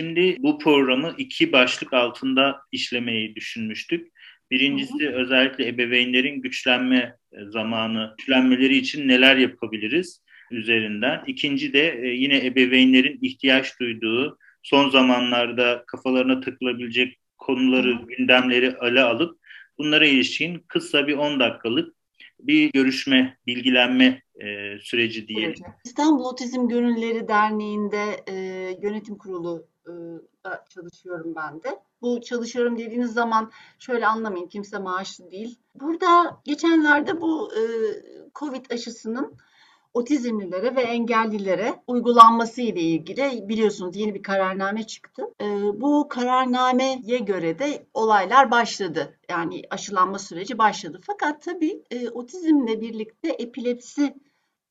Şimdi bu programı iki başlık altında işlemeyi düşünmüştük. Birincisi hı hı. özellikle ebeveynlerin güçlenme e, zamanı, güçlenmeleri için neler yapabiliriz üzerinden. İkinci de e, yine ebeveynlerin ihtiyaç duyduğu son zamanlarda kafalarına takılabilecek konuları, hı gündemleri ele alıp bunlara ilişkin kısa bir 10 dakikalık bir görüşme, bilgilenme e, süreci diyelim. İstanbul Otizm Gönülleri Derneği'nde e, yönetim kurulu da çalışıyorum ben de. Bu çalışıyorum dediğiniz zaman şöyle anlamayın kimse maaşlı değil. Burada geçenlerde bu e, Covid aşısının otizmlilere ve engellilere uygulanması ile ilgili biliyorsunuz yeni bir kararname çıktı. E, bu kararnameye göre de olaylar başladı. Yani aşılanma süreci başladı. Fakat tabii e, otizmle birlikte epilepsi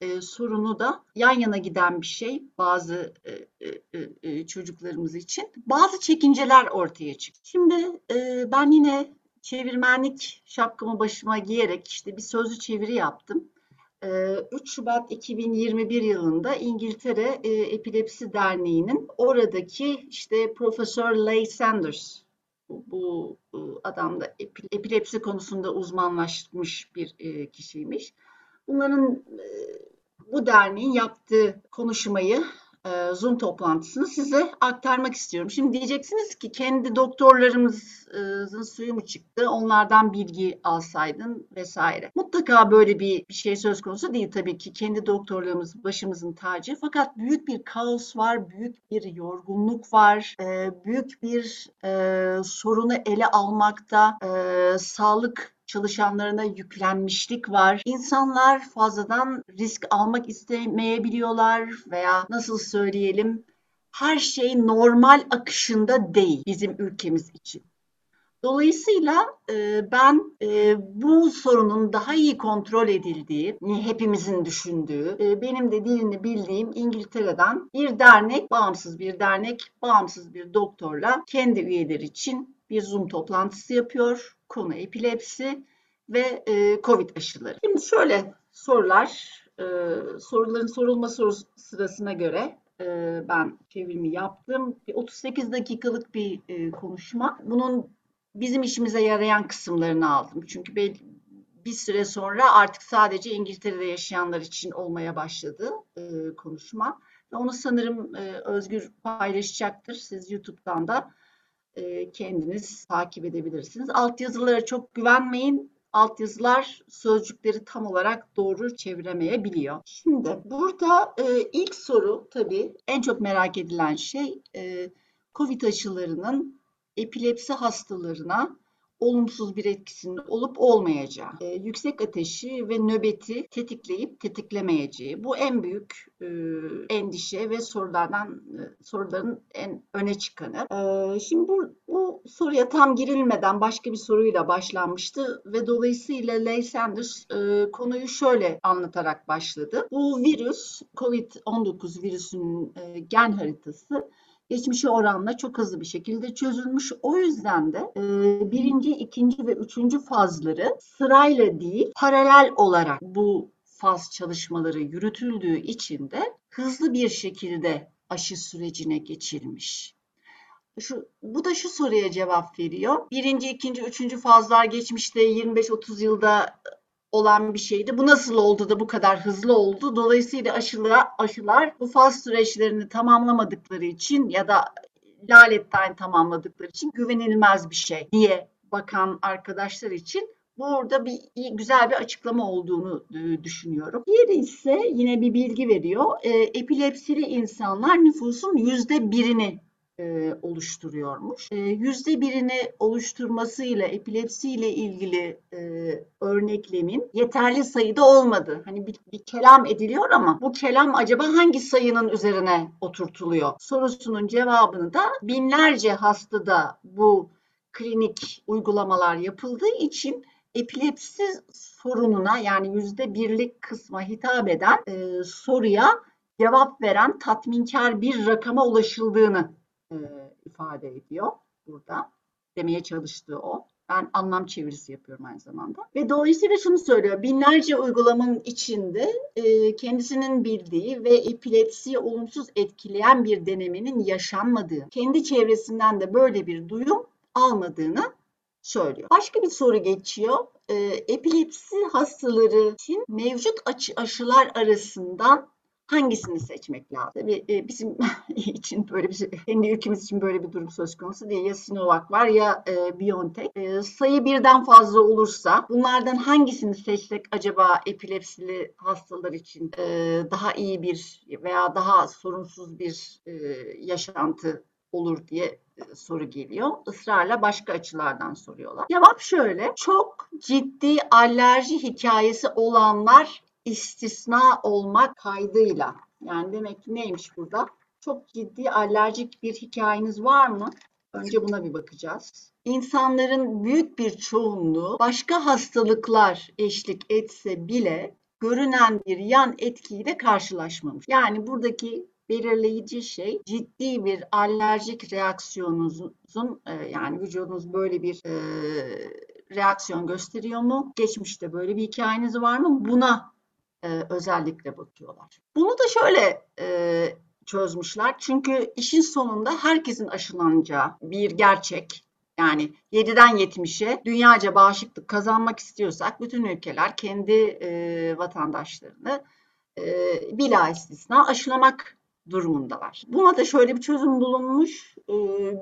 e, sorunu da yan yana giden bir şey bazı e, e, e, çocuklarımız için. Bazı çekinceler ortaya çıktı. Şimdi e, ben yine çevirmenlik şapkamı başıma giyerek işte bir sözlü çeviri yaptım. 3 Şubat 2021 yılında İngiltere Epilepsi Derneği'nin oradaki işte Profesör Leigh Sanders bu, adam da epilepsi konusunda uzmanlaşmış bir kişiymiş. Bunların bu derneğin yaptığı konuşmayı e, Zoom toplantısını size aktarmak istiyorum. Şimdi diyeceksiniz ki kendi doktorlarımızın suyu mu çıktı, onlardan bilgi alsaydın vesaire. Mutlaka böyle bir, şey söz konusu değil tabii ki. Kendi doktorlarımız başımızın tacı. Fakat büyük bir kaos var, büyük bir yorgunluk var, e, büyük bir e, sorunu ele almakta, e, sağlık çalışanlarına yüklenmişlik var. İnsanlar fazladan risk almak istemeyebiliyorlar veya nasıl söyleyelim her şey normal akışında değil bizim ülkemiz için. Dolayısıyla e, ben e, bu sorunun daha iyi kontrol edildiği, hepimizin düşündüğü, e, benim de dilini bildiğim İngiltere'den bir dernek, bağımsız bir dernek, bağımsız bir doktorla kendi üyeleri için bir Zoom toplantısı yapıyor. Konu epilepsi ve e, COVID aşıları. Şimdi şöyle sorular, e, soruların sorulma sorusu sırasına göre e, ben çevirimi yaptım. Bir 38 dakikalık bir e, konuşma. Bunun bizim işimize yarayan kısımlarını aldım. Çünkü ben, bir süre sonra artık sadece İngiltere'de yaşayanlar için olmaya başladı e, konuşma. Ve onu sanırım e, Özgür paylaşacaktır. Siz YouTube'dan da e, kendiniz takip edebilirsiniz. Alt yazılara çok güvenmeyin. Altyazılar sözcükleri tam olarak doğru çeviremeyebiliyor. Şimdi burada e, ilk soru tabii en çok merak edilen şey e, COVID aşılarının epilepsi hastalarına olumsuz bir etkisinin olup olmayacağı, e, yüksek ateşi ve nöbeti tetikleyip tetiklemeyeceği. Bu en büyük e, endişe ve sorulardan e, soruların en öne çıkanı. E, şimdi bu, bu soruya tam girilmeden başka bir soruyla başlanmıştı ve dolayısıyla Leigh Sanders e, konuyu şöyle anlatarak başladı. Bu virüs, COVID-19 virüsünün e, gen haritası geçmişe oranla çok hızlı bir şekilde çözülmüş. O yüzden de e, birinci, ikinci ve üçüncü fazları sırayla değil paralel olarak bu faz çalışmaları yürütüldüğü için de hızlı bir şekilde aşı sürecine geçilmiş. Şu, bu da şu soruya cevap veriyor. Birinci, ikinci, üçüncü fazlar geçmişte 25-30 yılda olan bir şeydi. Bu nasıl oldu da bu kadar hızlı oldu? Dolayısıyla aşılar, aşılar bu faz süreçlerini tamamlamadıkları için ya da laletten tamamladıkları için güvenilmez bir şey diye bakan arkadaşlar için burada bir güzel bir açıklama olduğunu e, düşünüyorum. Diğeri ise yine bir bilgi veriyor. E, epilepsili insanlar nüfusun yüzde birini e, oluşturuyormuş. E, yüzde birini oluşturmasıyla epilepsiyle ilgili e, örneklemin yeterli sayıda olmadı. Hani bir, bir kelam ediliyor ama bu kelam acaba hangi sayının üzerine oturtuluyor? Sorusunun cevabını da binlerce hastada bu klinik uygulamalar yapıldığı için epilepsi sorununa yani yüzde birlik kısma hitap eden e, soruya cevap veren tatminkar bir rakama ulaşıldığını e, ifade ediyor burada. Demeye çalıştığı o. Ben anlam çevirisi yapıyorum aynı zamanda. Ve dolayısıyla şunu söylüyor. Binlerce uygulamanın içinde e, kendisinin bildiği ve epilepsiyi olumsuz etkileyen bir denemenin yaşanmadığı, kendi çevresinden de böyle bir duyum almadığını söylüyor. Başka bir soru geçiyor. E, epilepsi hastaları için mevcut aşılar arasından hangisini seçmek lazım? E, bizim için böyle bir şey, kendi ülkemiz için böyle bir durum söz konusu değil. Ya Sinovac var ya e, BioNTech. E, sayı birden fazla olursa bunlardan hangisini seçsek acaba epilepsili hastalar için e, daha iyi bir veya daha sorunsuz bir yaşantı olur diye soru geliyor. Israrla başka açılardan soruyorlar. Cevap şöyle. Çok ciddi alerji hikayesi olanlar istisna olmak kaydıyla. Yani demek ki neymiş burada? Çok ciddi alerjik bir hikayeniz var mı? Önce buna bir bakacağız. İnsanların büyük bir çoğunluğu başka hastalıklar eşlik etse bile görünen bir yan etkiyle karşılaşmamış. Yani buradaki belirleyici şey ciddi bir alerjik reaksiyonunuzun e, yani vücudunuz böyle bir e, reaksiyon gösteriyor mu? Geçmişte böyle bir hikayeniz var mı? Buna e, özellikle bakıyorlar. Bunu da şöyle e, çözmüşler. Çünkü işin sonunda herkesin aşılanacağı bir gerçek. Yani 7'den 70'e dünyaca bağışıklık kazanmak istiyorsak bütün ülkeler kendi e, vatandaşlarını e, bila istisna aşılamak durumundalar. Buna da şöyle bir çözüm bulunmuş. Ee,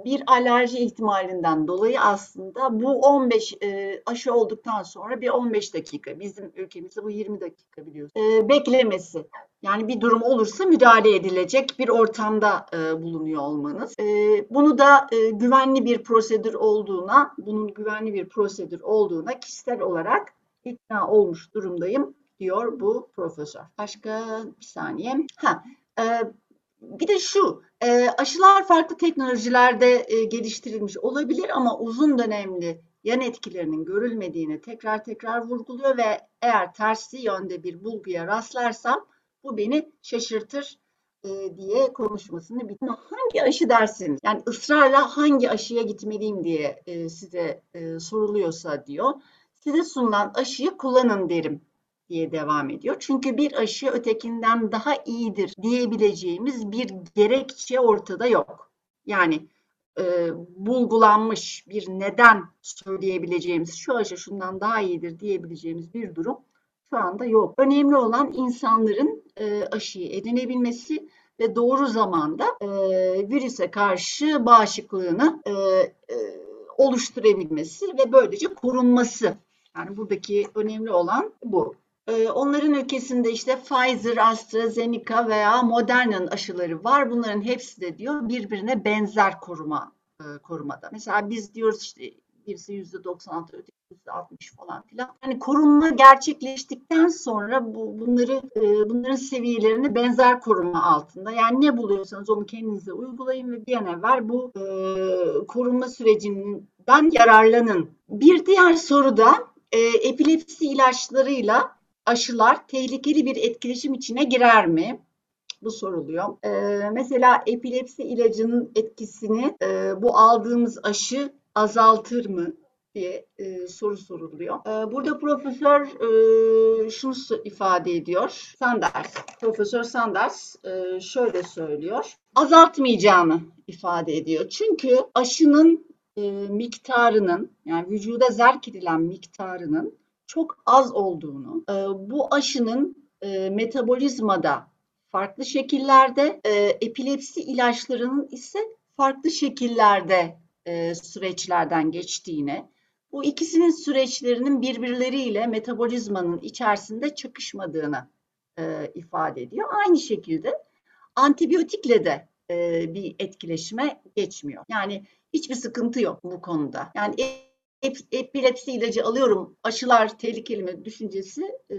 bir alerji ihtimalinden dolayı aslında bu 15 e, aşı olduktan sonra bir 15 dakika bizim ülkemizde bu 20 dakika biliyorsunuz ee, beklemesi. Yani bir durum olursa müdahale edilecek bir ortamda e, bulunuyor olmanız. Bunu da e, güvenli bir prosedür olduğuna, bunun güvenli bir prosedür olduğuna kişisel olarak ikna olmuş durumdayım diyor bu profesör. Başka bir saniye. Ha, bir de şu, e, aşılar farklı teknolojilerde e, geliştirilmiş olabilir ama uzun dönemli yan etkilerinin görülmediğini tekrar tekrar vurguluyor ve eğer tersi yönde bir bulguya rastlarsam bu beni şaşırtır e, diye konuşmasını bitirdi. Hangi aşı dersiniz? Yani ısrarla hangi aşıya gitmeliyim diye size soruluyorsa diyor. Size sunulan aşıyı kullanın derim diye devam ediyor. Çünkü bir aşı ötekinden daha iyidir diyebileceğimiz bir gerekçe ortada yok. Yani e, bulgulanmış bir neden söyleyebileceğimiz şu aşı şundan daha iyidir diyebileceğimiz bir durum şu anda yok. Önemli olan insanların e, aşıyı edinebilmesi ve doğru zamanda e, virüse karşı bağışıklığını e, e, oluşturabilmesi ve böylece korunması. Yani buradaki önemli olan bu. Ee, onların ülkesinde işte Pfizer, AstraZeneca veya Moderna'nın aşıları var. Bunların hepsi de diyor birbirine benzer koruma e, korumada. Mesela biz diyoruz işte birisi yüzde 96, öteki yüzde 60 falan filan. Hani korunma gerçekleştikten sonra bu, bunları e, bunların seviyelerini benzer koruma altında. Yani ne buluyorsanız onu kendinize uygulayın ve bir an evvel bu e, korunma sürecinden yararlanın. Bir diğer soru da e, epilepsi ilaçlarıyla aşılar tehlikeli bir etkileşim içine girer mi? Bu soruluyor. Ee, mesela epilepsi ilacının etkisini e, bu aldığımız aşı azaltır mı diye e, soru soruluyor. E, burada profesör e, şunu ifade ediyor. Sanders, Profesör Sanders e, şöyle söylüyor. Azaltmayacağını ifade ediyor. Çünkü aşının e, miktarının yani vücuda zerk edilen miktarının çok az olduğunu, e, bu aşının e, metabolizmada farklı şekillerde, e, epilepsi ilaçlarının ise farklı şekillerde süreçlerden geçtiğini, bu ikisinin süreçlerinin birbirleriyle metabolizmanın içerisinde çakışmadığını ifade ediyor. Aynı şekilde antibiyotikle de bir etkileşime geçmiyor. Yani hiçbir sıkıntı yok bu konuda. Yani epilepsi ilacı alıyorum aşılar tehlikeli mi düşüncesi e,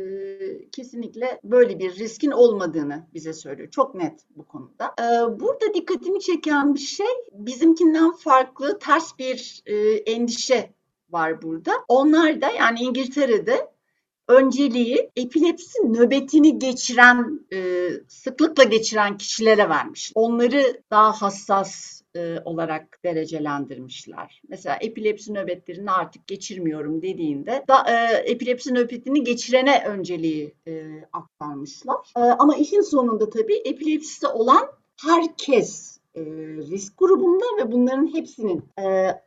kesinlikle böyle bir riskin olmadığını bize söylüyor. Çok net bu konuda. E, burada dikkatimi çeken bir şey bizimkinden farklı ters bir e, endişe var burada. Onlar da yani İngiltere'de önceliği epilepsi nöbetini geçiren, e, sıklıkla geçiren kişilere vermiş. Onları daha hassas e, olarak derecelendirmişler. Mesela epilepsi nöbetlerini artık geçirmiyorum dediğinde da, e, epilepsi nöbetini geçirene önceliği e, aktarmışlar. E, ama işin sonunda tabii epilepsisi olan herkes risk grubunda ve bunların hepsinin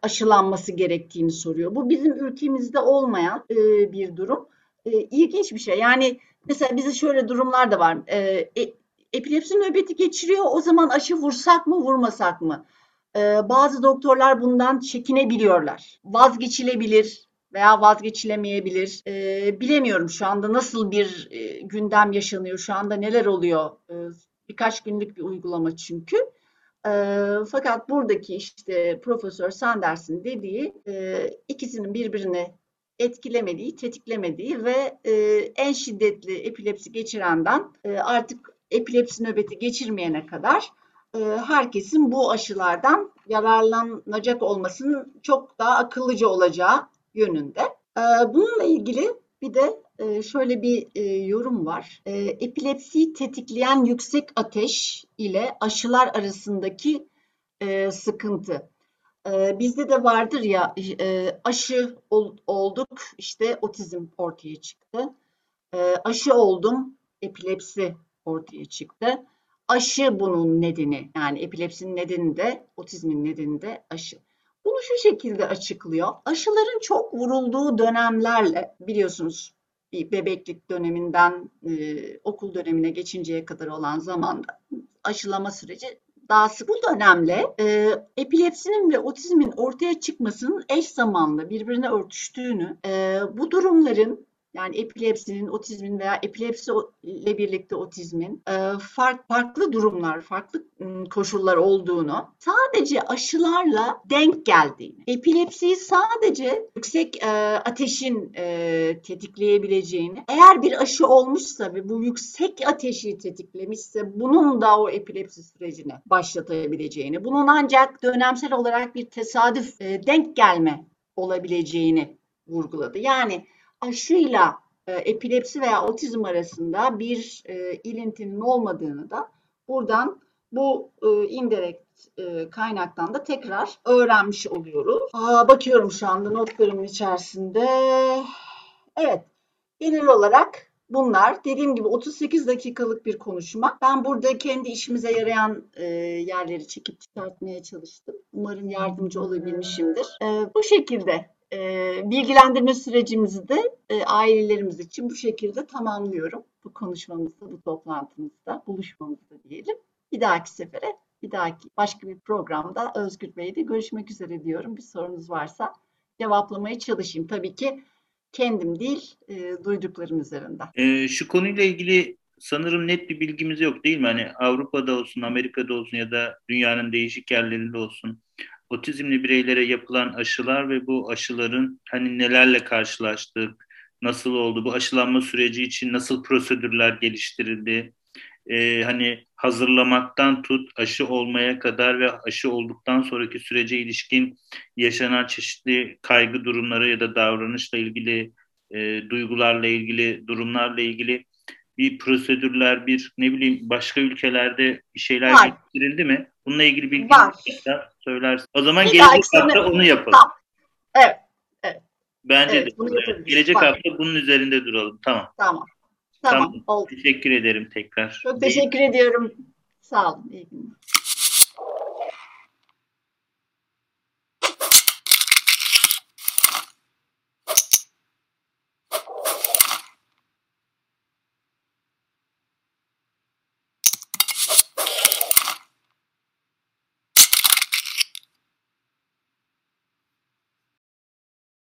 aşılanması gerektiğini soruyor. Bu bizim ülkemizde olmayan bir durum. E, ilginç bir şey. Yani mesela bize şöyle durumlar da var. E, e, epilepsi nöbeti geçiriyor. O zaman aşı vursak mı vurmasak mı? Ee, bazı doktorlar bundan çekinebiliyorlar. Vazgeçilebilir veya vazgeçilemeyebilir. Ee, bilemiyorum şu anda nasıl bir e, gündem yaşanıyor, şu anda neler oluyor. Ee, birkaç günlük bir uygulama çünkü. Fakat buradaki işte Profesör Sanders'in dediği e, ikisinin birbirini etkilemediği, tetiklemediği ve e, en şiddetli epilepsi geçirenden e, artık epilepsi nöbeti geçirmeyene kadar herkesin bu aşılardan yararlanacak olmasının çok daha akıllıca olacağı yönünde. E, bununla ilgili bir de e, şöyle bir e, yorum var. E, epilepsiyi tetikleyen yüksek ateş ile aşılar arasındaki e, sıkıntı. E, bizde de vardır ya e, aşı ol, olduk işte otizm ortaya çıktı. E, aşı oldum epilepsi ortaya çıktı. Aşı bunun nedeni yani epilepsinin nedeni de otizmin nedeni de aşı. Bunu şu şekilde açıklıyor. Aşıların çok vurulduğu dönemlerle biliyorsunuz bir bebeklik döneminden e, okul dönemine geçinceye kadar olan zamanda aşılama süreci daha sık bu dönemle e, epilepsinin ve otizmin ortaya çıkmasının eş zamanlı birbirine örtüştüğünü, e, bu durumların yani epilepsinin, otizmin veya epilepsi ile birlikte otizmin e, farklı durumlar, farklı koşullar olduğunu, sadece aşılarla denk geldiğini, epilepsiyi sadece yüksek e, ateşin e, tetikleyebileceğini, eğer bir aşı olmuşsa ve bu yüksek ateşi tetiklemişse bunun da o epilepsi sürecini başlatabileceğini, bunun ancak dönemsel olarak bir tesadüf denk gelme olabileceğini vurguladı. Yani aşıyla e, epilepsi veya otizm arasında bir e, ilintinin olmadığını da buradan bu e, indirekt e, kaynaktan da tekrar öğrenmiş oluyoruz. Aa, bakıyorum şu anda notlarımın içerisinde. Evet, genel olarak bunlar dediğim gibi 38 dakikalık bir konuşma. Ben burada kendi işimize yarayan e, yerleri çekip çıkartmaya çalıştım. Umarım yardımcı olabilmişimdir. E, bu şekilde e, bilgilendirme sürecimizi de e, ailelerimiz için bu şekilde tamamlıyorum. Bu konuşmamızda, bu toplantımızda, buluşmamızda diyelim. Bir dahaki sefere, bir dahaki başka bir programda Özgür Bey'le görüşmek üzere diyorum. Bir sorunuz varsa cevaplamaya çalışayım. Tabii ki kendim değil, e, duyduklarım üzerinden. E, şu konuyla ilgili sanırım net bir bilgimiz yok değil mi? Hani Avrupa'da olsun, Amerika'da olsun ya da dünyanın değişik yerlerinde olsun otizmli bireylere yapılan aşılar ve bu aşıların hani nelerle karşılaştık, nasıl oldu, bu aşılanma süreci için nasıl prosedürler geliştirildi, ee, hani hazırlamaktan tut aşı olmaya kadar ve aşı olduktan sonraki sürece ilişkin yaşanan çeşitli kaygı durumları ya da davranışla ilgili e, duygularla ilgili durumlarla ilgili bir prosedürler, bir ne bileyim başka ülkelerde bir şeyler Var. getirildi mi? Bununla ilgili bilgi söylersin. O zaman bir gelecek hafta onu yapalım. Tamam. Evet. evet. Bence evet, de. Gelecek Var. hafta bunun üzerinde duralım. Tamam. Tamam. Tamam. tamam. Oldu. Teşekkür ederim tekrar. Çok teşekkür İyi. ediyorum. Sağ olun. İyi günler.